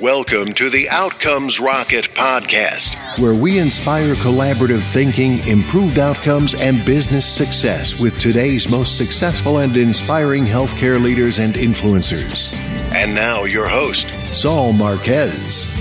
Welcome to the Outcomes Rocket podcast, where we inspire collaborative thinking, improved outcomes, and business success with today's most successful and inspiring healthcare leaders and influencers. And now, your host, Saul Marquez.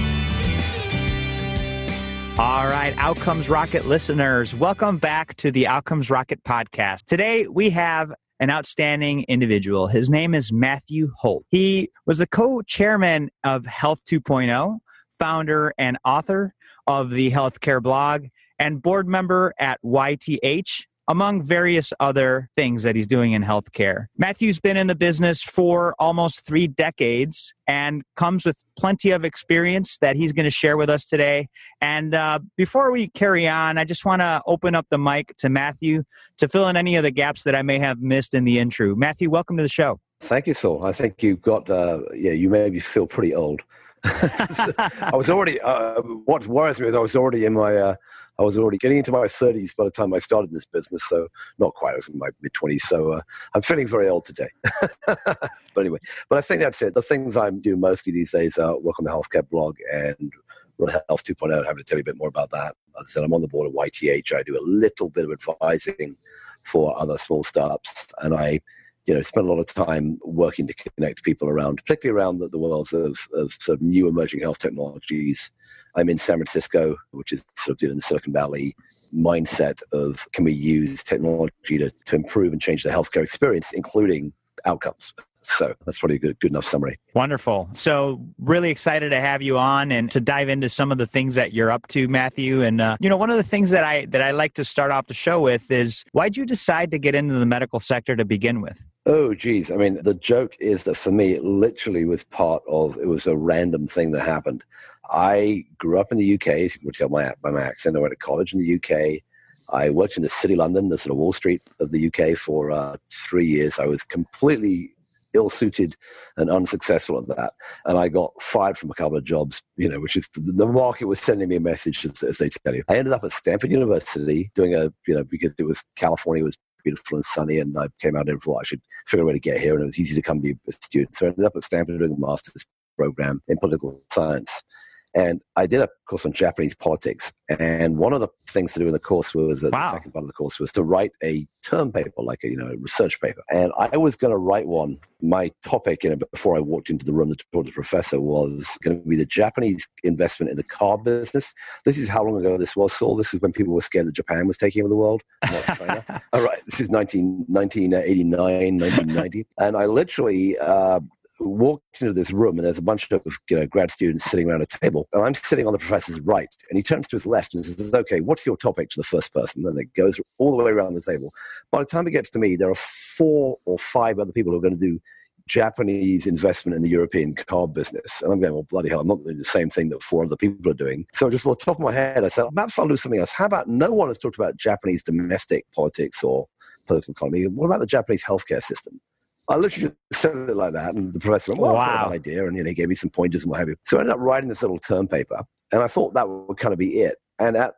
All right, Outcomes Rocket listeners, welcome back to the Outcomes Rocket podcast. Today we have an outstanding individual. His name is Matthew Holt. He was a co chairman of Health 2.0, founder and author of the healthcare blog, and board member at YTH, among various other things that he's doing in healthcare. Matthew's been in the business for almost three decades and comes with plenty of experience that he's going to share with us today. And uh, before we carry on, I just want to open up the mic to Matthew to fill in any of the gaps that I may have missed in the intro. Matthew, welcome to the show. Thank you, Saul. I think you've got, uh, yeah, you maybe feel pretty old. I was already. Uh, what worries me is I was already in my. Uh, I was already getting into my thirties by the time I started this business. So not quite. I was in my mid twenties. So uh, I'm feeling very old today. but anyway, but I think that's it. The things I'm doing mostly these days are work on the healthcare blog and run Health 2.0. I'm happy to tell you a bit more about that. As I said, I'm on the board of YTH. I do a little bit of advising for other small startups, and I you know, spend a lot of time working to connect people around, particularly around the, the worlds of, of sort of new emerging health technologies. I'm in San Francisco, which is sort of you know, in the Silicon Valley mindset of can we use technology to, to improve and change the healthcare experience, including outcomes. So that's probably a good, good enough summary. Wonderful. So really excited to have you on and to dive into some of the things that you're up to, Matthew. And uh, you know, one of the things that I that I like to start off the show with is why'd you decide to get into the medical sector to begin with? Oh, geez. I mean, the joke is that for me, it literally was part of, it was a random thing that happened. I grew up in the UK, as you can tell by, by my accent. I went to college in the UK. I worked in the city London, the sort of Wall Street of the UK for uh, three years. I was completely ill suited and unsuccessful at that. And I got fired from a couple of jobs, you know, which is the market was sending me a message, as, as they tell you. I ended up at Stanford University doing a, you know, because it was California was beautiful and sunny. And I came out and thought I should figure a way to get here. And it was easy to come be a student. So I ended up at Stanford doing a master's program in political science. And I did a course on Japanese politics. And one of the things to do in the course was uh, wow. the second part of the course was to write a term paper, like a you know research paper. And I was going to write one. My topic, you know, before I walked into the room to talk to the professor, was going to be the Japanese investment in the car business. This is how long ago this was, Saul. This is when people were scared that Japan was taking over the world, not China. All right, this is 19, 1989, 1990. and I literally uh, walks into this room and there's a bunch of you know, grad students sitting around a table and i'm sitting on the professor's right and he turns to his left and says okay what's your topic to the first person and it goes all the way around the table by the time it gets to me there are four or five other people who are going to do Japanese investment in the European car business. And I'm going, well, bloody hell, I'm not doing the same thing that four other people are doing. So just on the top of my head, I said, perhaps I'll do something else. How about no one has talked about Japanese domestic politics or political economy? What about the Japanese healthcare system? I literally just said it like that, and the professor went, "Well, wow. that's not an idea," and you know, he gave me some pointers and what have you. So I ended up writing this little term paper, and I thought that would kind of be it. And at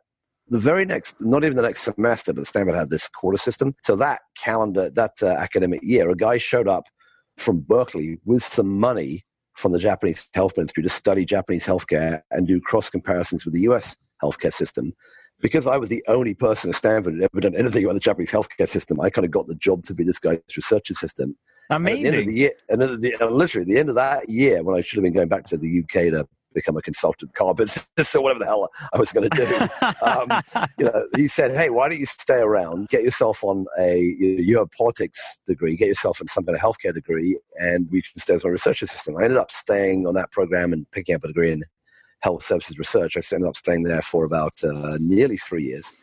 the very next, not even the next semester, but Stanford had this quarter system. So that calendar, that uh, academic year, a guy showed up from Berkeley with some money from the Japanese health ministry to study Japanese healthcare and do cross comparisons with the U.S. healthcare system because I was the only person at Stanford who ever done anything about the Japanese healthcare system, I kind of got the job to be this guy's research assistant. Amazing. The end of the year, the, literally the end of that year, when I should have been going back to the UK to become a consultant car business or whatever the hell I was going to do, um, you know, he said, "Hey, why don't you stay around, get yourself on a you, have a politics degree, get yourself on some kind of healthcare degree, and we can stay as my research assistant." I ended up staying on that program and picking up a degree in health services research. I ended up staying there for about uh, nearly three years.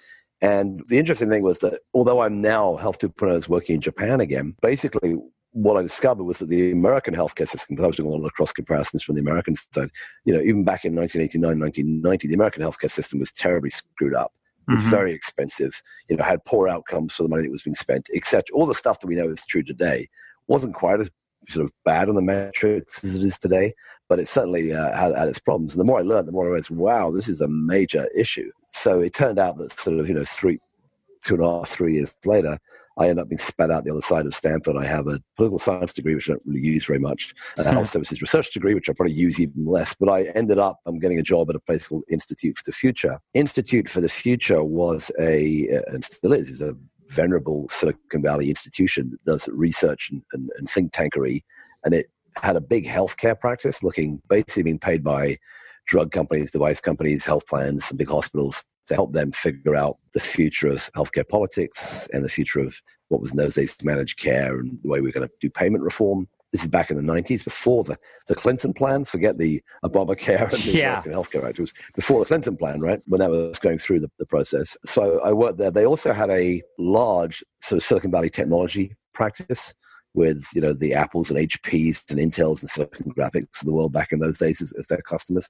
And the interesting thing was that although I'm now Health 2.0 working in Japan again, basically what I discovered was that the American healthcare system, because I was doing a lot of cross comparisons from the American side, you know, even back in 1989, 1990, the American healthcare system was terribly screwed up. It was mm-hmm. very expensive, you know, had poor outcomes for the money that was being spent, etc. All the stuff that we know is true today wasn't quite as sort of bad on the metrics as it is today, but it certainly uh, had, had, its problems. And the more I learned, the more I realized, wow, this is a major issue. So it turned out that sort of, you know, three, two and a half, three years later, I ended up being spat out the other side of Stanford. I have a political science degree, which I don't really use very much, and a health hmm. services research degree, which I probably use even less. But I ended up, I'm getting a job at a place called Institute for the Future. Institute for the Future was a, and still is, is a venerable Silicon Valley institution that does research and, and, and think tankery. And it had a big healthcare practice looking basically being paid by drug companies, device companies, health plans, and big hospitals to help them figure out the future of healthcare politics and the future of what was in those days managed care and the way we we're going to do payment reform. This is back in the 90s, before the, the Clinton plan. Forget the Obamacare and the yeah. American Health Care Act. It was before the Clinton plan, right? When that was going through the, the process. So I worked there. They also had a large sort of Silicon Valley technology practice with you know the Apples and HPs and Intels and Silicon Graphics of the world back in those days as, as their customers.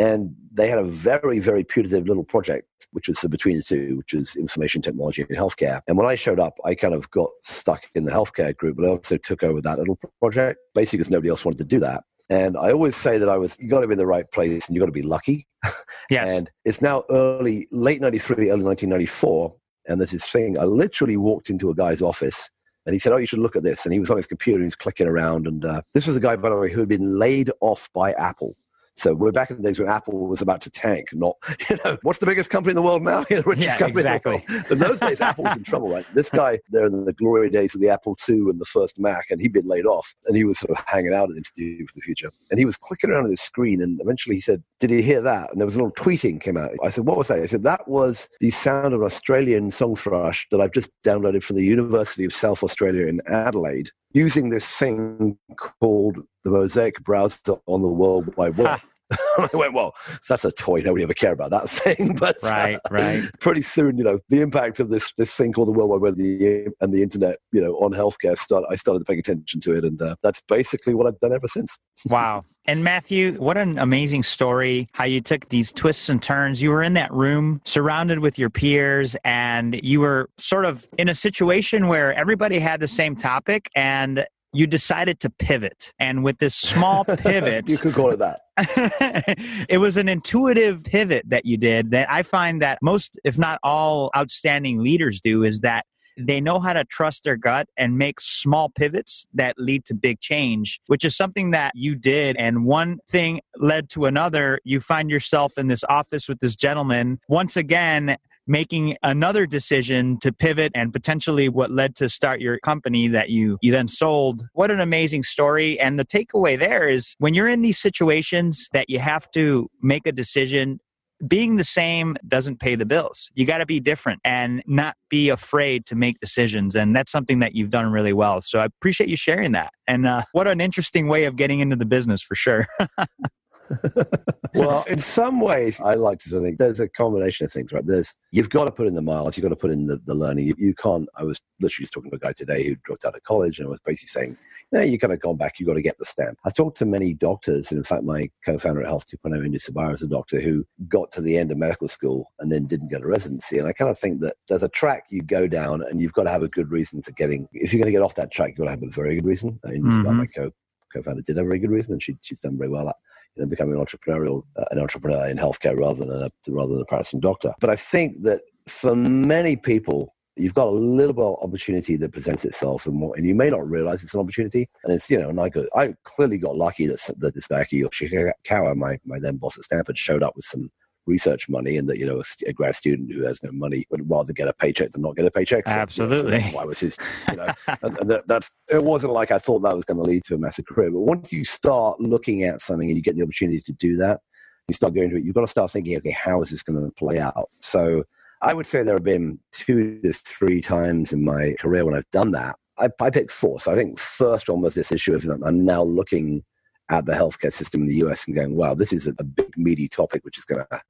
And they had a very, very putative little project, which was between the two, which was information technology and healthcare. And when I showed up, I kind of got stuck in the healthcare group, but I also took over that little project, basically because nobody else wanted to do that. And I always say that I was, you got to be in the right place and you got to be lucky. Yes. and it's now early, late 93, early 1994. And there's this thing, I literally walked into a guy's office and he said, "Oh, you should look at this." And he was on his computer and he was clicking around. And uh, this was a guy, by the way, who had been laid off by Apple. So we're back in the days when Apple was about to tank, not, you know, what's the biggest company in the world now? the richest yeah, company exactly. in, in those days, Apple was in trouble, right? This guy, there in the glory days of the Apple II and the first Mac, and he'd been laid off, and he was sort of hanging out at Institute for the Future. And he was clicking around on his screen, and eventually he said, Did you hear that? And there was a little tweeting came out. I said, What was that? He said, That was the sound of an Australian song thrush that I've just downloaded from the University of South Australia in Adelaide using this thing called the Mosaic browser on the World Wide Web. I went, well, that's a toy. Nobody ever care about that thing. But right, uh, right. Pretty soon, you know, the impact of this this thing called the World Wide Web and the internet, you know, on healthcare, start, I started paying attention to it, and uh, that's basically what I've done ever since. wow. And Matthew, what an amazing story how you took these twists and turns. You were in that room surrounded with your peers, and you were sort of in a situation where everybody had the same topic, and you decided to pivot. And with this small pivot, you could call it that. it was an intuitive pivot that you did that I find that most, if not all, outstanding leaders do is that they know how to trust their gut and make small pivots that lead to big change, which is something that you did. And one thing led to another. You find yourself in this office with this gentleman. Once again, making another decision to pivot and potentially what led to start your company that you you then sold what an amazing story and the takeaway there is when you're in these situations that you have to make a decision being the same doesn't pay the bills. You got to be different and not be afraid to make decisions. And that's something that you've done really well. So I appreciate you sharing that. And uh, what an interesting way of getting into the business for sure. well, in some ways, I like to think there's a combination of things, right? There's you've got to put in the miles, you've got to put in the, the learning. You, you can't. I was literally just talking to a guy today who dropped out of college and I was basically saying, "No, you kind of gone back. You've got to get the stamp." I've talked to many doctors, and in fact, my co-founder at Health 2.0, Indu Subaiya, is a doctor who got to the end of medical school and then didn't get a residency. And I kind of think that there's a track you go down, and you've got to have a good reason for getting. If you're going to get off that track, you've got to have a very good reason. Indy mm-hmm. my co co-founder did have a very good reason, and she, she's done very well at you know, becoming an entrepreneurial uh, an entrepreneur in healthcare rather than a rather than a practicing doctor. But I think that for many people, you've got a little bit of opportunity that presents itself, and, more, and you may not realize it's an opportunity. And it's you know, and I got I clearly got lucky that that this guy Yoshikawa, my my then boss at Stanford, showed up with some research money and that you know a, a, grad student who has no money would rather get a paycheck than not get a paycheck. So, absolutely you know, so why was his you know that, that's it wasn't like i thought that was going to lead to a massive career but once you start looking at something and you get the opportunity to do that you start going to it you've got to start thinking okay how is this going to play out? So i would say there have been two to three times in my career when i've done that. I, I picked four. So i think first one was this issue of i'm now looking at the healthcare system in the US and going, wow, this is a, big, meaty topic which is going to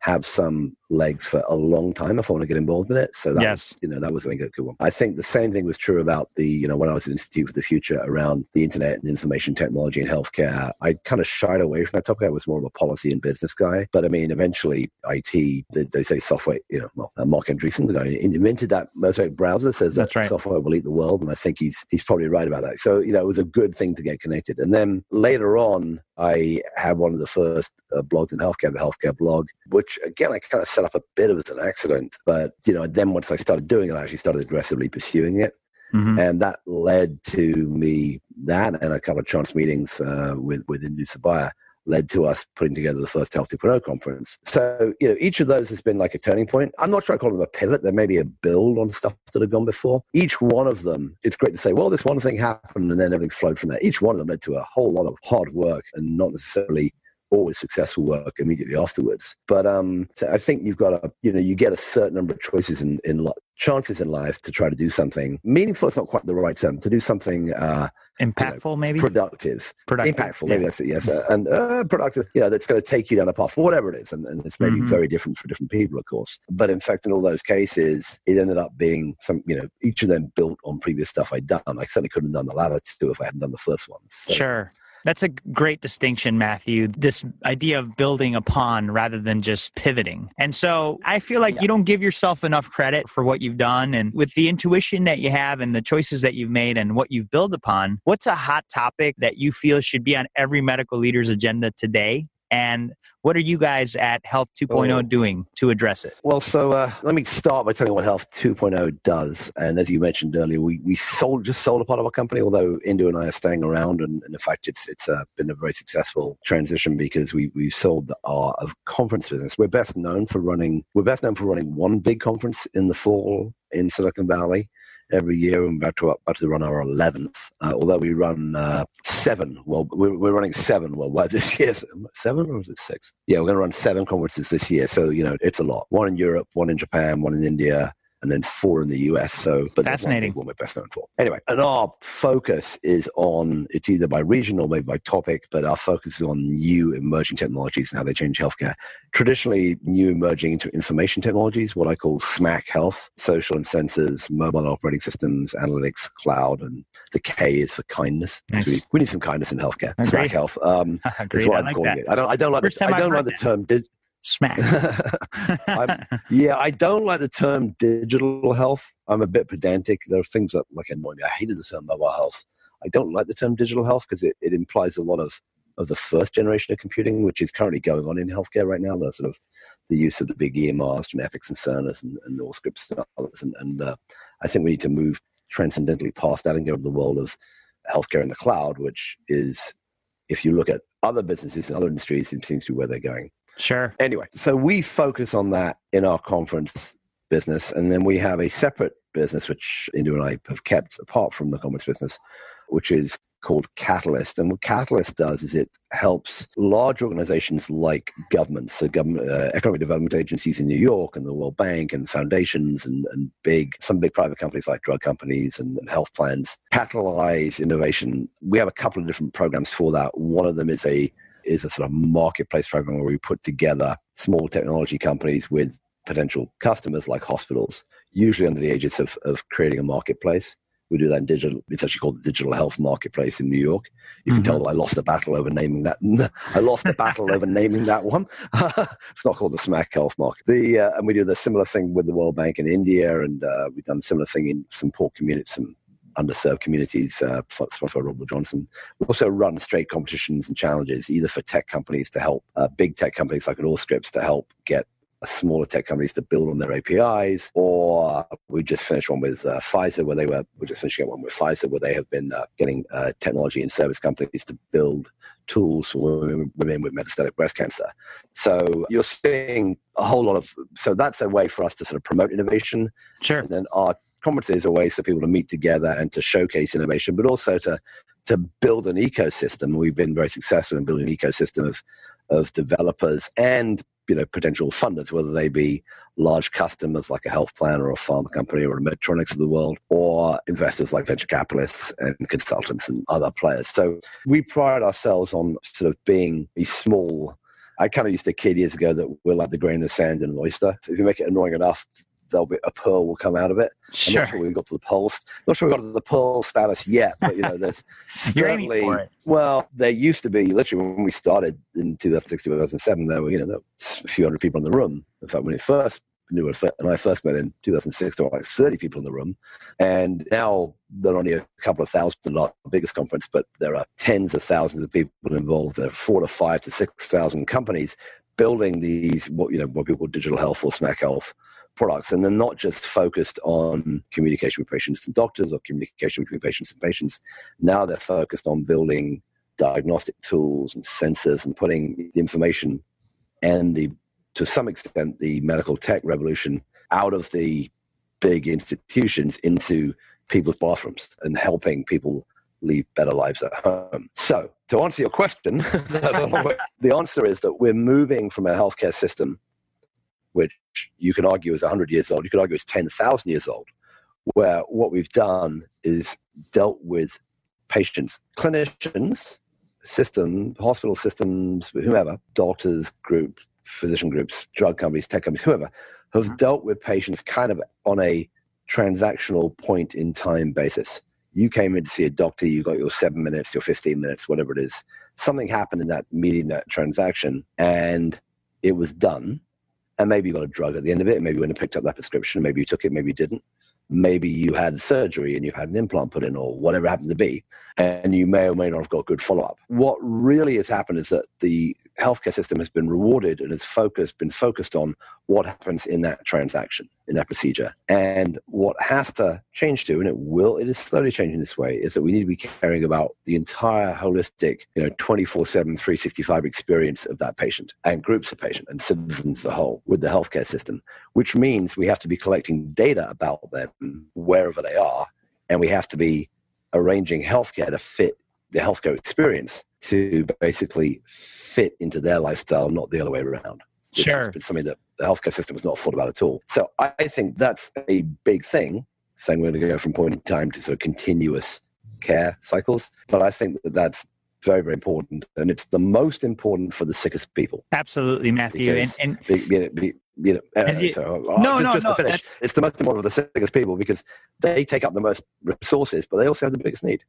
have some legs for a long time if I want to get involved in it. So that yes. was, you know, that was I think a good one. I think the same thing was true about the, you know, when I was at Institute for the Future around the internet and information technology and healthcare. I kind of shied away from that topic. I was more of a policy and business guy. But I mean, eventually IT, they, they say software, you know, well, Marc Andreessen, the guy invented that Mosaic browser, says that right. software will eat the world. And I think he's, he's probably right about that. So, you know, it was a good thing to get connected. And then later on, I had one of the first uh, blogs in healthcare, the healthcare blog, which which again I kind of set up a bit of as an accident. But you know, then once I started doing it, I actually started aggressively pursuing it. Mm-hmm. And that led to me that and a couple of chance meetings uh, with with Indu Subaiya led to us putting together the first Health 2.0 conference. So, you know, each of those has been like a turning point. I'm not sure I call them a pivot. There may be a build on stuff that have gone before. Each one of them, it's great to say, well, this one thing happened and then everything flowed from there. Each one of them led to a whole lot of hard work and not necessarily always successful work immediately afterwards. But um, I think you've got a, you know, you get a certain number of choices in, in chances in life to try to do something meaningful. It's not quite the right term to do something uh, impactful, you know, maybe productive, productive, impactful. Maybe that's it. Yes, uh, and uh, productive. You know, that's going to take you down a path, whatever it is, and, and it's maybe mm-hmm. very different for different people, of course. But in fact, in all those cases, it ended up being some. You know, each of them built on previous stuff I'd done. I certainly couldn't have done the latter two if I hadn't done the first one. So, sure. That's a great distinction, Matthew. This idea of building upon rather than just pivoting. And so I feel like yeah. you don't give yourself enough credit for what you've done. And with the intuition that you have and the choices that you've made and what you've built upon, what's a hot topic that you feel should be on every medical leader's agenda today and what are you guys at Health 2.0 oh. doing to address it? Well, so uh, let me start by telling you what Health 2.0 does. And as you mentioned earlier, we, we sold just sold a part of our company, although Indu and I are staying around. And, and in fact, it's it's uh, been a very successful transition because we we sold our of conference business. We're best known for running we're best known for running one big conference in the fall in Silicon Valley every year. We're about to, about to run our 11th, uh, although we run uh, seven. Well, we're, we're running seven worldwide this year. Seven or is it six? Yeah, we're going to run seven conferences this year. So, you know, it's a lot. One in Europe, one in Japan, one in India, and then four in the US. So, but fascinating. One, we're best known for. Anyway, and our focus is on it's either by region or maybe by topic, but our focus is on new emerging technologies and how they change healthcare. Traditionally, new emerging into information technologies, what I call SMAC health, social and sensors, mobile operating systems, analytics, cloud, and the K is for kindness. Nice. We, we, need some kindness in healthcare. SMAC health um, is what I am like calling that. it. I don't, I don't like, the, I don't like the term. Di- smack. yeah, I don't like the term digital health. I'm a bit pedantic. There are things that like annoy me. I hated the term mobile health. I don't like the term digital health because it, it implies a lot of of the first generation of computing, which is currently going on in healthcare right now. The sort of the use of the big EMRs from Epics and Cerner's and, and Allscripts and others. And, and uh, I think we need to move transcendently past that and go to the world of healthcare in the cloud, which is, if you look at other businesses and other industries, it seems to be where they're going. Sure. Anyway, so we focus on that in our conference business, and then we have a separate business which Indu and I have kept apart from the conference business, which is called Catalyst. And what Catalyst does is it helps large organizations like governments, so government, uh, economic development agencies in New York and the World Bank and foundations and, and big, some big private companies like drug companies and, and health plans, catalyze innovation. We have a couple of different programs for that. One of them is a is a sort of marketplace program where we put together small technology companies with potential customers like hospitals, usually under the aegis of, of creating a marketplace. We do that in digital. It's actually called the Digital Health Marketplace in New York. You can mm-hmm. tell I lost a battle over naming that. I lost a battle over naming that one. it's not called the Smack Health Market. The uh, and we do the similar thing with the World Bank in India, and uh, we've done a similar thing in some poor communities, some underserved communities, uh, sponsored by Robert Johnson. We also run straight competitions and challenges, either for tech companies to help uh, big tech companies like Allscripts to help get smaller tech companies to build on their APIs, or we just finished one with uh, Pfizer, where they were we're just finishing one with Pfizer, where they have been uh, getting uh, technology and service companies to build tools for women, women with metastatic breast cancer. So you're seeing a whole lot of so that's a way for us to sort of promote innovation. Sure. And then our conferences are ways for people to meet together and to showcase innovation, but also to to build an ecosystem. We've been very successful in building an ecosystem of of developers and you know potential funders, whether they be large customers like a health plan or a pharma company or a Medtronics of the world, or investors like venture capitalists and consultants and other players. So we pride ourselves on sort of being a small I kind of used to kid years ago that we're like the grain of sand in an oyster. If you make it annoying enough, there'll be a pearl will come out of it. Sure. I'm not sure we got to the pearl. Not sure we got to the pearl status yet, but you know, there's certainly. Well, there used to be literally when we started in 2006, 2007. There were you know there a few hundred people in the room. In fact, when it first knew it, and I first met in 2006, there were like 30 people in the room, and now there are only a couple of thousand Not our biggest conference, but there are tens of thousands of people involved. There are four to five to six thousand companies building these what you know what people call digital health or SMAC health products, and they're not just focused on communication with patients and doctors or communication between patients and patients. Now they're focused on building diagnostic tools and sensors and putting the information and the to some extent the medical tech revolution out of the big institutions into people's bathrooms and helping people lead better lives at home. So, to answer your question, the answer is that we're moving from a healthcare system, which you can argue is 100 years old, you could argue is 10,000 years old, where what we've done is dealt with patients, clinicians, system, hospital systems, whomever, doctors, groups, physician groups, drug companies, tech companies, whoever, have mm-hmm. dealt with patients kind of on a transactional point in time basis. You came in to see a doctor, you got your seven minutes, your 15 minutes, whatever it is. Something happened in that meeting, that transaction, and it was done. And maybe you got a drug at the end of it. Maybe you went and picked up that prescription. Maybe you took it, maybe you didn't maybe you had surgery and you had an implant put in or whatever happened to be and you may or may not have got good follow-up. What really has happened is that the healthcare system has been rewarded and has focused been focused on what happens in that transaction in that procedure. And what has to change to and it will it is slowly changing this way is that we need to be caring about the entire holistic you know 24 7 365 experience of that patient and groups of patients and citizens as a whole with the healthcare system which means we have to be collecting data about them wherever they are, and we have to be arranging healthcare to fit the healthcare experience to basically fit into their lifestyle, not the other way around. Sure. It's something that the healthcare system has not thought about at all. So I think that's a big thing, saying we're going to go from point in time to sort of continuous care cycles. But I think that that's very, very important. And it's the most important for the sickest people. Absolutely, Matthew. Because, and, and you know, uh, you, so, uh, no, just, no, just no, to finish, it's the most important of the sickest people because they take up the most resources, but they also have the biggest need.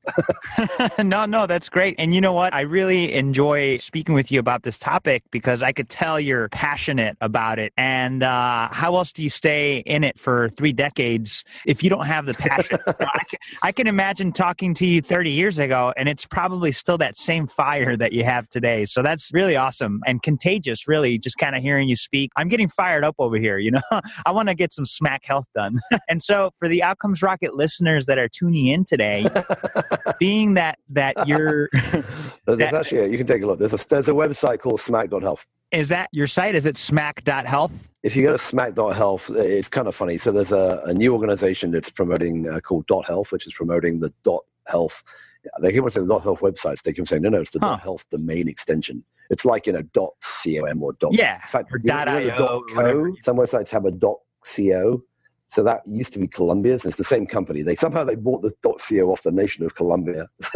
no, no, that's great. And you know what? I really enjoy speaking with you about this topic because I could tell you're passionate about it. And uh, how else do you stay in it for three decades if you don't have the passion? I, can, I can imagine talking to you 30 years ago, and it's probably still that same fire that you have today. So that's really awesome and contagious, really, just kind of hearing you speak. I'm getting fired fired up over here. You know, I want to get some smack health done. and so for the Outcomes Rocket listeners that are tuning in today, being that that you're there's that, actually a, you can take a look. There's a there's a website called smac.health. Is that your site? Is it smac.health? If you go to smac.health, it's kind of funny. So there's a, a new organization that's promoting uh, called Dot Health, which is promoting the Dot Health. They keep on saying the Dot Health websites. They keep saying no, no, it's the huh. Dot Health domain extension. It's like know dot com or dot. Yeah. In fact, or you know, dot, you know, dot co. Some websites have a dot co. So that used to be Colombia's. It's the same company. They somehow they bought the .co off the nation of Colombia.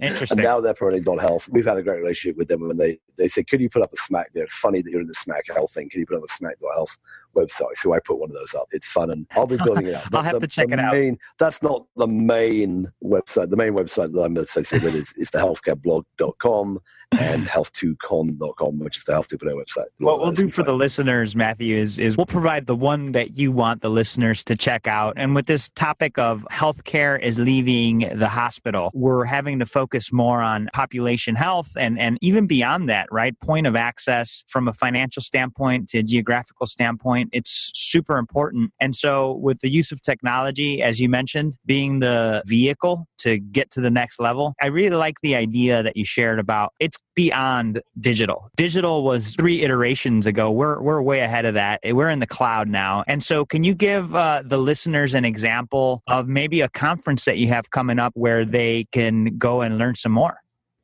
Interesting. and now they're promoting .health. We've had a great relationship with them when they they say, "Could you put up a smack?" There, it's funny that you're in the smack Health thing. Can you put up a SMAC.health website? So I put one of those up. It's fun, and I'll be building it up. I'll have the, to check it out. Main, that's not the main website. The main website that I'm associated with is, is the healthcareblog.com and health2con.com, which is the Health 2.0 website. What we'll do for the listeners, Matthew, is, is we'll provide the one that you want the listeners to check out. And with this topic of healthcare is leaving the hospital, we're having to focus more on population health and, and even beyond that, right? Point of access from a financial standpoint to a geographical standpoint, it's super important. And so, with the use of technology, as you mentioned, being the vehicle to get to the next level, I really like the idea that you shared about it's beyond digital. Digital was three iterations ago. We're, we're way ahead of that. We're in the cloud now. And so, can you give uh, the listeners an example of maybe a conference that you have coming up where they can go and learn some more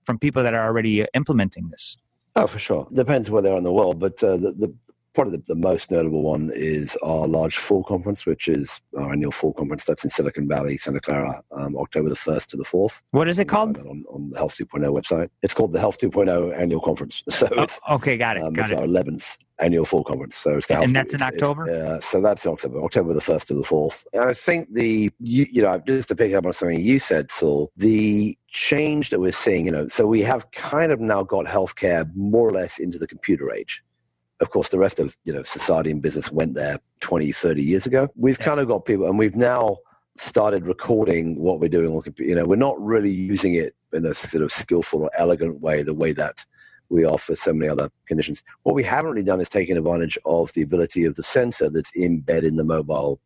from people that are already implementing this? Oh, for sure. Depends where they are in the world, but uh, the, the probably the, the, most notable one is our large fall conference, which is our annual fall conference. That's in Silicon Valley, Santa Clara, um, October the 1st to the 4th. What is it called? On, on, the Health 2.0 website. It's called the Health 2.0 Annual Conference. So oh, okay, got it. Um, got it's it. our 11th annual fall conference. So it's the Health and that's in October. Uh, so that's in October, October the first to the fourth. And I think the you, you, know just to pick up on something you said, Saul, the change that we're seeing, you know, so we have kind of now got healthcare more or less into the computer age of course, the rest of you know society and business went there 20, 30 years ago. We've yes. kind of got people, and we've now started recording what we're doing. on computer. You know, we're not really using it in a sort of skillful or elegant way, the way that we offer so many other conditions. What we haven't really done is taken advantage of the ability of the sensor that's embedded in the mobile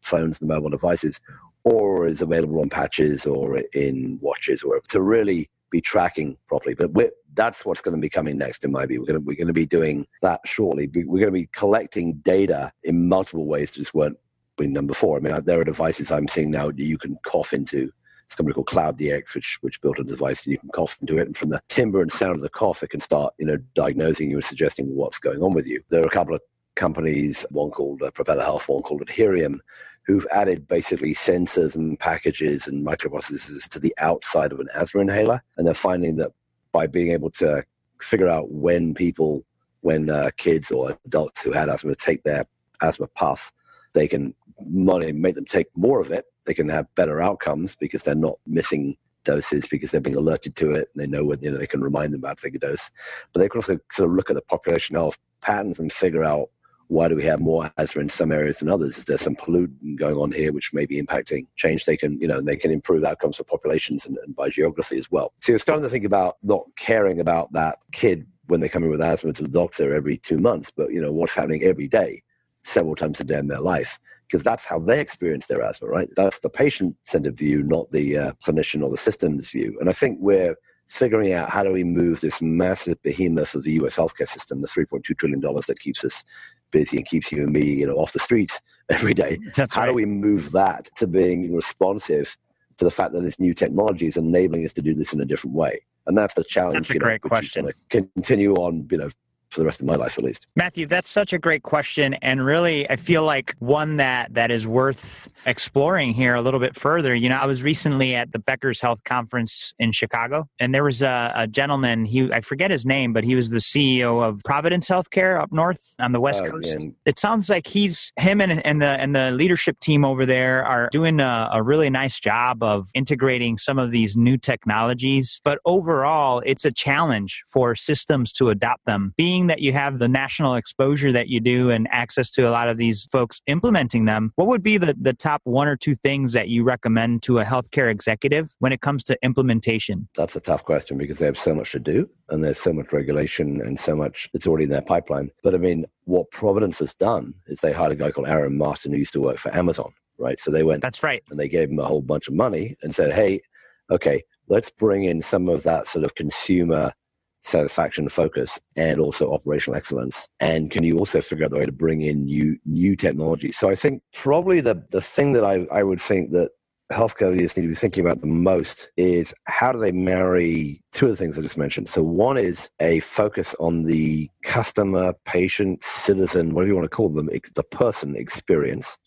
phones, the mobile devices, or is available on patches or in watches or to really be tracking properly. But that's what's going to be coming next in my view. We're going to, we're to be doing that shortly. We're going to be collecting data in multiple ways that just weren't being done before. I mean, there are devices I'm seeing now you can cough into it's a company called Cloud DX, which which built a device and you can cough into it, and from the timbre and sound of the cough, it can start you know diagnosing you and suggesting what's going on with you. There are a couple of companies, one called uh, Propeller Health, one called Adherium, who've added basically sensors and packages and microprocessors to the outside of an asthma inhaler, and they're finding that by being able to figure out when people, when uh, kids or adults who had asthma take their asthma puff, they can make them take more of it they can have better outcomes because they're not missing doses because they're being alerted to it and they know when you know they can remind them about take a dose. But they can also sort of look at the population health patterns and figure out why do we have more asthma in some areas than others? Is there some pollutant going on here which may be impacting change? They can, you know, they can improve outcomes for populations and, and by geography as well. So you're starting to think about not caring about that kid when they come in with asthma to the doctor every two months, but you know what's happening every day, several times a day in their life because that's how they experience their asthma, right? That's the patient-centered view, not the uh, clinician or the systems view. And I think we're figuring out how do we move this massive behemoth of the U.S. healthcare system, the 3.2 trillion dollars that keeps us busy and keeps you and me, you know, off the streets every day. That's how right. do we move that to being responsive to the fact that this new technology is enabling us to do this in a different way? And that's the challenge. That's a you know, great question. continue on, you know, for the rest of my life at least. Matthew, that's such a great question, and really, I feel like one that that is worth exploring here a little bit further. You know, I was recently at the Becker's Health Conference in Chicago, and there was a, a gentleman. He I forget his name, but he was the CEO of Providence Healthcare up north on the West Oh, Coast. man. It sounds like he's him and, and the and the leadership team over there are doing a, a really nice job of integrating some of these new technologies. But overall, it's a challenge for systems to adopt them. Being that you have the national exposure that you do and access to a lot of these folks implementing them, what would be the, the top one or two things that you recommend to a healthcare executive when it comes to implementation? That's a tough question because they have so much to do and there's so much regulation and so much that's already in their pipeline. But I mean, what Providence has done is they hired a guy called Aaron Martin who used to work for Amazon, right? So they went That's right. and they gave him a whole bunch of money and said, hey, okay, let's bring in some of that sort of consumer satisfaction focus and also operational excellence and can you also figure out the way to bring in new new technology so i think probably the the thing that i, I would think that healthcare leaders need to be thinking about the most is how do they marry two of the things I just mentioned. So one is a focus on the customer, patient, citizen, whatever you want to call them, the person experience.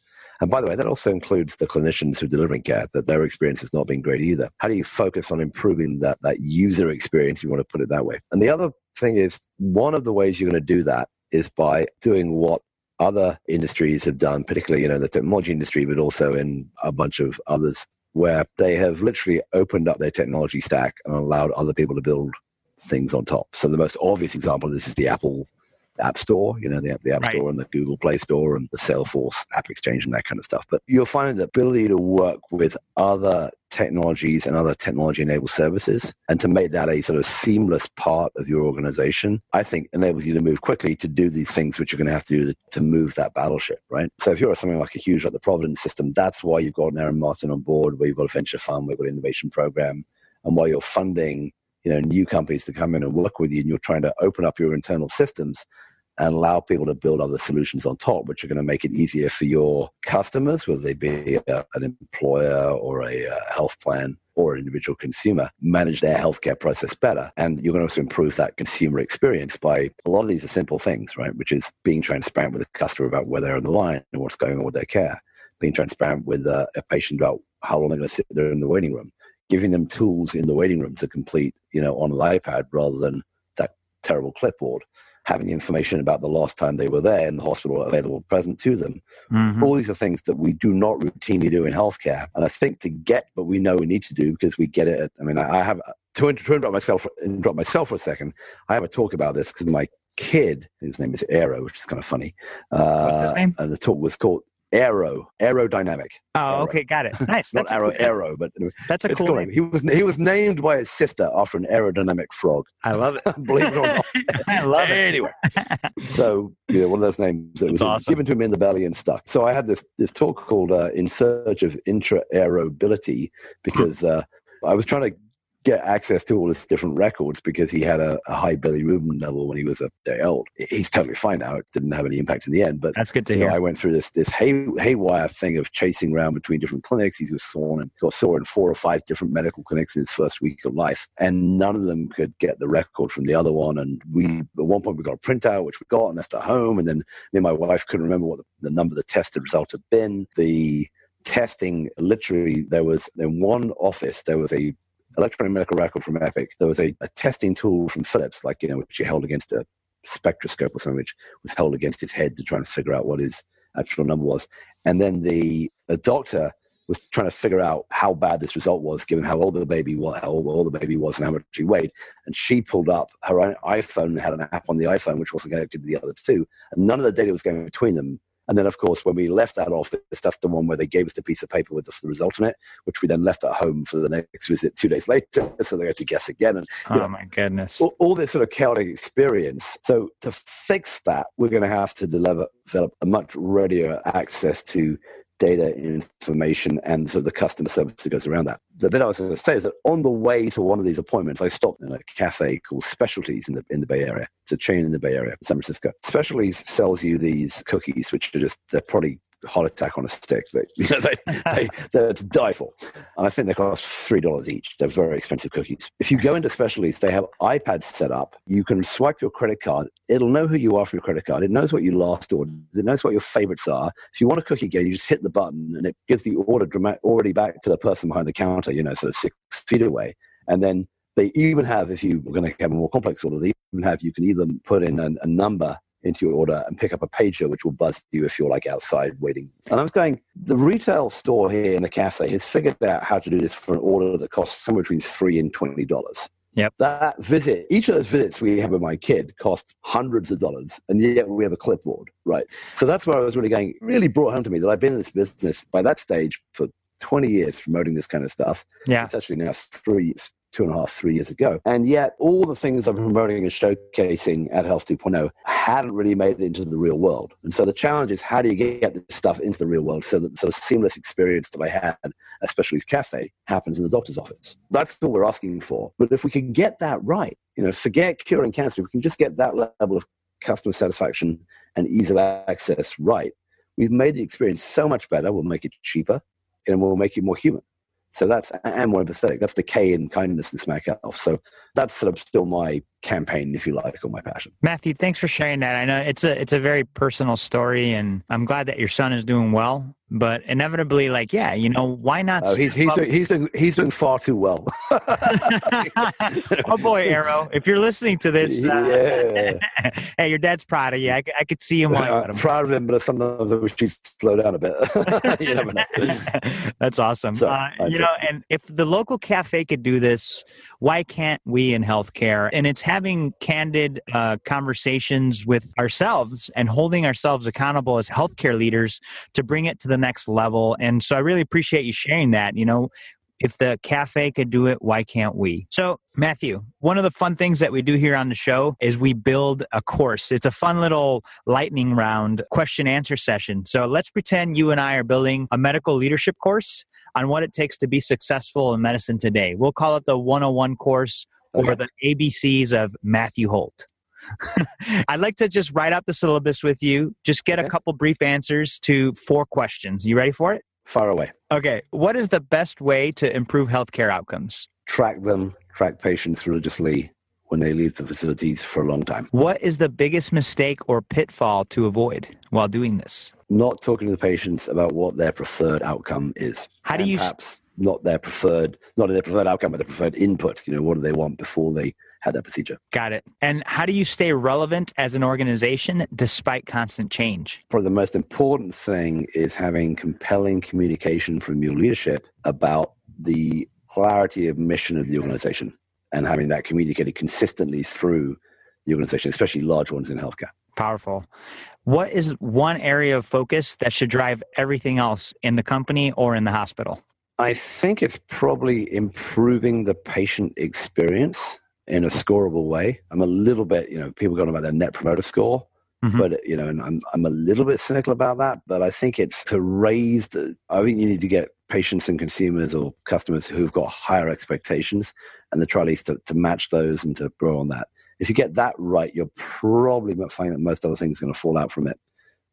And by the way, that also includes the clinicians who are delivering care, that their experience has not been great either. How do you focus on improving that, that user experience, you want to put it that way? And the other thing is, one of the ways you're going to do that is by doing what other industries have done, particularly, you know, the technology industry, but also in a bunch of others, where they have literally opened up their technology stack and allowed other people to build things on top. So the most obvious example of this is the Apple App Store, you know, the, the App Right. Store and the Google Play Store and the Salesforce App Exchange and that kind of stuff. But you'll find the ability to work with other technologies and other technology enabled services and to make that a sort of seamless part of your organization, I think enables you to move quickly to do these things which you're going to have to do to move that battleship, right? So if you're something like a huge like the Providence system, that's why you've got an Aaron Martin on board, where you've got a venture fund, where you've got an innovation program, and while you're funding you know new companies to come in and work with you and you're trying to open up your internal systems and allow people to build other solutions on top which are going to make it easier for your customers whether they be a, an employer or a, uh health plan or an individual consumer manage their healthcare process better. And you're going to also improve that consumer experience by a lot of these are simple things right? Which is being transparent with the customer about where they're on the line and what's going on with their care. Being transparent with uh, a patient about how long they're going to sit there in the waiting room giving them tools in the waiting room to complete, you know, on the iPad rather than that terrible clipboard. Having the information about the last time they were there in the hospital available present to them. Mhm. All these are things that we do not routinely do in healthcare. And I think to get what we know we need to do because we get it. At, I mean, I, I have to, to interrupt myself, interrupt myself for a second. I have a talk about this because my kid, his name is Aero, which is kind of funny. Uh, What's his name? And the talk was called Aero, aerodynamic. Oh, Aero. okay, got it. Nice. Not That's arrow, cool- arrow, but That's a cool cool. name. He was he was named by his sister after an aerodynamic frog. I love it. Believe it or not. I love it. anyway, so you know, one of those names that That's was awesome. given to him in the belly and stuck. So I had this this talk called uh, "In Search of Intra-Aerability" because uh, I was trying to get access to all his different records because he had a, a high bilirubin movement level when he was a day old. He's totally fine now. It didn't have any impact in the end, but That's good to you know, hear. I went through this this hay, haywire thing of chasing around between different clinics. He was saw and got saw in four or five different medical clinics in his first week of life, and none of them could get the record from the other one. And we at one point we got a printout which we got and left at home, and then me and my wife couldn't remember what the, the number of the tested result had been. The testing literally there was in one office there was a electronic medical record from Epic. There was a, a testing tool from Philips, like you know, which you held against a spectroscope or something, which was held against his head to try and figure out what his actual number was. And then the, the doctor was trying to figure out how bad this result was, given how old the baby was, how old the baby was, and how much he weighed. And she pulled up her own iPhone and had an app on the iPhone which wasn't connected to the other two, and none of the data was going between them. And then, of course, when we left that office, that's the one where they gave us the piece of paper with the, the result on it, which we then left at home for the next visit two days later. So they had to guess again. And Oh know, my goodness. all, all this sort of chaotic experience. So to fix that, we're going to have to develop, develop a much readier access to data information and sort of the customer service that goes around that. The bit I was going to say is that on the way to one of these appointments, I stopped in a cafe called Specialty's in the in the Bay Area. It's a chain in the Bay Area, San Francisco. Specialty's sells you these cookies, which are just they're probably heart attack on a stick. They, you know, they, they, they're to die for. And I think they cost $3 each. They're very expensive cookies. If you go into Specialty's, they have iPads set up. You can swipe your credit card. It'll know who you are from your credit card. It knows what you last ordered. It knows what your favorites are. If you want a cookie again, you just hit the button and it gives the order already back to the person behind the counter, you know, sort of six feet away. And then they even have, if you were going to have a more complex order, they even have, you can either put in a, a number into your order and pick up a pager which will buzz you if you're like outside waiting. And I was going, the retail store here in the cafe has figured out how to do this for an order that costs somewhere between three and twenty dollars. Yep. That visit, each of those visits we have with my kid cost hundreds of dollars, and yet we have a clipboard, right? So that's where I was really going. Really brought home to me that I've been in this business by that stage for 20 years promoting this kind of stuff. Yeah. It's actually now three, two and a half, three years ago. And yet, all the things I'm promoting and showcasing at Health 2.0 hadn't really made it into the real world. And so the challenge is how do you get this stuff into the real world so that the sort of seamless experience that I had at Specialty's Cafe happens in the doctor's office? That's what we're asking for. But if we can get that right, you know, forget curing cancer, if we can just get that level of customer satisfaction and ease of access right, we've made the experience so much better. We'll make it cheaper and we'll make it more human. So that's and more empathetic. That's the K in kindness and smack health. So that's sort of still my campaign, if you like, or my passion. Matthew, thanks for sharing that. I know it's a it's a very personal story, and I'm glad that your son is doing well. But inevitably, like, yeah, you know, why not? Oh, he's he's up- doing, he's doing he's doing far too well. oh boy, Aero! If you're listening to this, uh, Yeah. hey, your dad's proud of you. I, I could see him. I'm him. proud of him, but sometimes I wish he'd slow down a bit. you never know. That's awesome. So, uh, you know, and if the local cafe could do this, why can't we in healthcare? And it's having candid uh, conversations with ourselves and holding ourselves accountable as healthcare leaders to bring it to the next level. And so I really appreciate you sharing that. You know, if the cafe could do it, why can't we? So, Matthew, one of the fun things that we do here on the show is we build a course. It's a fun little lightning round question answer session. So, let's pretend you and I are building a medical leadership course on what it takes to be successful in medicine today. We'll call it the 101 course or Okay. the ABCs of Matthew Holt. I'd like to just write out the syllabus with you, just get a couple brief answers to four questions. You ready for it? Far away. Okay. What is the best way to improve healthcare outcomes? Track them. Track patients religiously when they leave the facilities for a long time. What is the biggest mistake or pitfall to avoid while doing this? Not talking to the patients about what their preferred outcome is. How do you perhaps not their preferred, not their preferred outcome, but their preferred input. You know, what do they want before they had that procedure? Got it. And how do you stay relevant as an organization despite constant change? Probably the most important thing is having compelling communication from your leadership about the clarity of mission of the organization and having that communicated consistently through the organization, especially large ones in healthcare. Powerful. What is one area of focus that should drive everything else in the company or in the hospital? I think it's probably improving the patient experience in a scoreable way. I'm a little bit, you know, people going about their net promoter score, mm-hmm. but you know, and I'm I'm a little bit cynical about that. But I think it's to raise the. I think you need to get patients and consumers or customers who've got higher expectations, and the try to to match those and to grow on that. If you get that right, you're probably finding that most other things are going to fall out from it.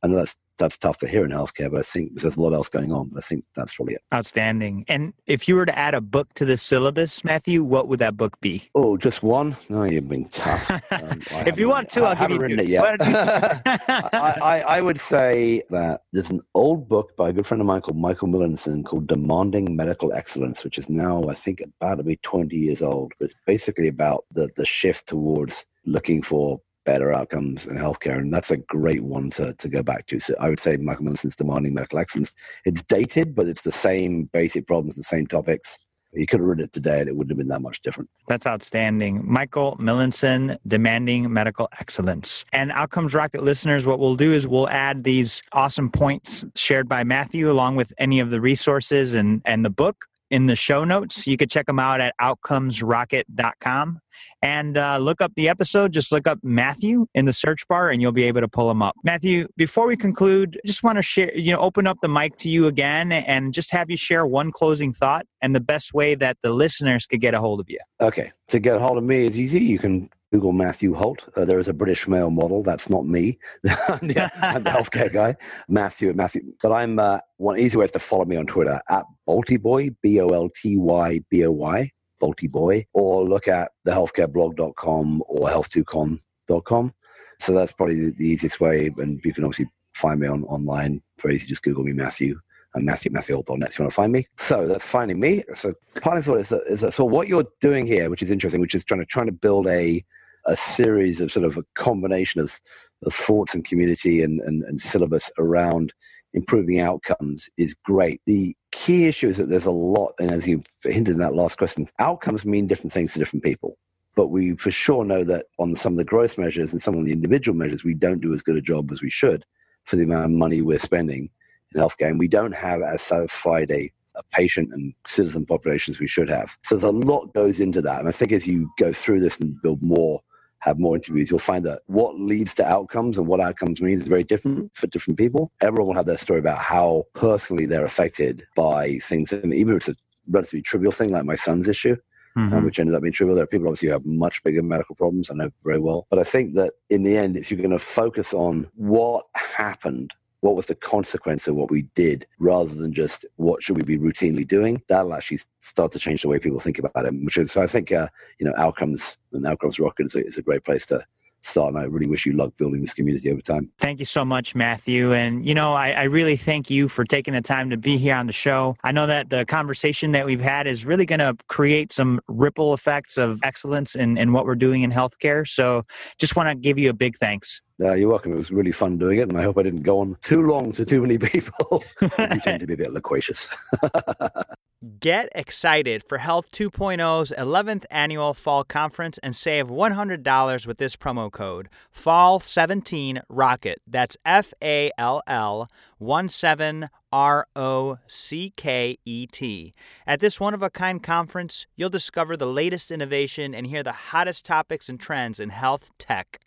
I know that's that's tough to hear in healthcare, but I think there's a lot else going on. But I think that's probably it. Outstanding. And if you were to add a book to the syllabus, Matthew, what would that book be? Oh, just one? No, you've been tough. Um, if you want to, I'll give you. written two. it yet. I, I, I, would say that there's an old book by a good friend of mine called Michael Millenson called "Demanding Medical Excellence," which is now I think about to be 20 years old. But it's basically about the the shift towards looking for better outcomes in healthcare. And that's a great one to, to go back to. So I would say Michael Millenson's Demanding Medical Excellence. It's dated, but it's the same basic problems, the same topics. You could have read it today and it wouldn't have been that much different. That's outstanding. Michael Millenson, Demanding Medical Excellence. And Outcomes Rocket listeners, what we'll do is we'll add these awesome points shared by Matthew along with any of the resources and, and the book in the show notes. You could check them out at outcomesrocket.com and uh, look up the episode. Just look up Matthew in the search bar and you'll be able to pull them up. Matthew, before we conclude, just want to share, you know, open up the mic to you again and just have you share one closing thought and the best way that the listeners could get a hold of you. Okay. To get a hold of me, it's easy. You can Google Matthew Holt. Uh, there is a British male model. That's not me. I'm, the, I'm, the, healthcare guy, Matthew. Matthew. But I'm uh, one easy way is to follow me on Twitter at Boltyboy, B O L T Y B O Y, Boltyboy, or look at thehealthcareblog.com or health2con.com. So that's probably the, easiest way. And you can obviously find me on online. Very easy. Just Google me, Matthew and Matthew Matthewholt.net if you want to find me. So that's finding me. So part of thought is that, is that so what you're doing here, which is interesting, which is trying to trying to build a a series of sort of a combination of, of thoughts and community and, and, and syllabus around improving outcomes is great. The key issue is that there's a lot, and as you hinted in that last question, outcomes mean different things to different people. But we for sure know that on some of the growth measures and some of the individual measures, we don't do as good a job as we should for the amount of money we're spending in healthcare. And we don't have as satisfied a a patient and citizen populations we should have. So there's a lot goes into that. And I think as you go through this and build more have more interviews, you'll find that what leads to outcomes and what outcomes mean is very different for different people. Everyone will have their story about how personally they're affected by things. And even if it's a relatively trivial thing like my son's issue, Mm-hmm. Um, which ended up being trivial. There are people obviously who have much bigger medical problems. I know very well. But I think that in the end, if you're going to focus on what happened what was the consequence of what we did rather than just what should we be routinely doing that'll actually start to change the way people think about it which is so i think uh, you know outcomes and outcomes rocket is a, is a great place to start. And I really wish you luck building this community over time. Thank you so much, Matthew. And, you know, I, I, really thank you for taking the time to be here on the show. I know that the conversation that we've had is really going to create some ripple effects of excellence in, in what we're doing in healthcare. So just want to give you a big thanks. Uh, you're welcome. It was really fun doing it, and I hope I didn't go on too long to too many people. you tend to be a bit loquacious. Get excited for Health 2.0's 11th annual fall conference and save $100 with this promo code FALL17ROCKET. That's F A L L 1 7 R O C K E T. At this one of a kind conference, you'll discover the latest innovation and hear the hottest topics and trends in health tech.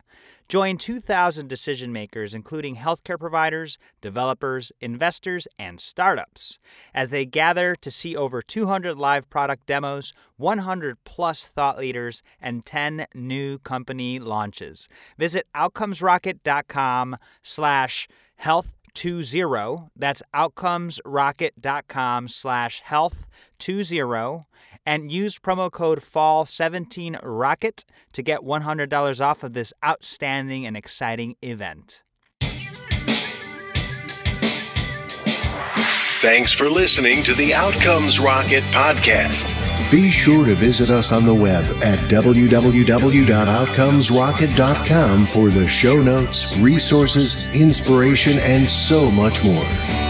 Join 2,000 decision makers, including healthcare providers, developers, investors, and startups, as they gather to see over 200 live product demos, 100 plus thought leaders, and 10 new company launches. Visit outcomesrocket.com slash health 20 that's outcomesrocket.com slash health 20 and use promo code FALL17ROCKET to get $100 off of this outstanding and exciting event. Thanks for listening to the Outcomes Rocket podcast. Be sure to visit us on the web at www.outcomesrocket.com for the show notes, resources, inspiration, and so much more.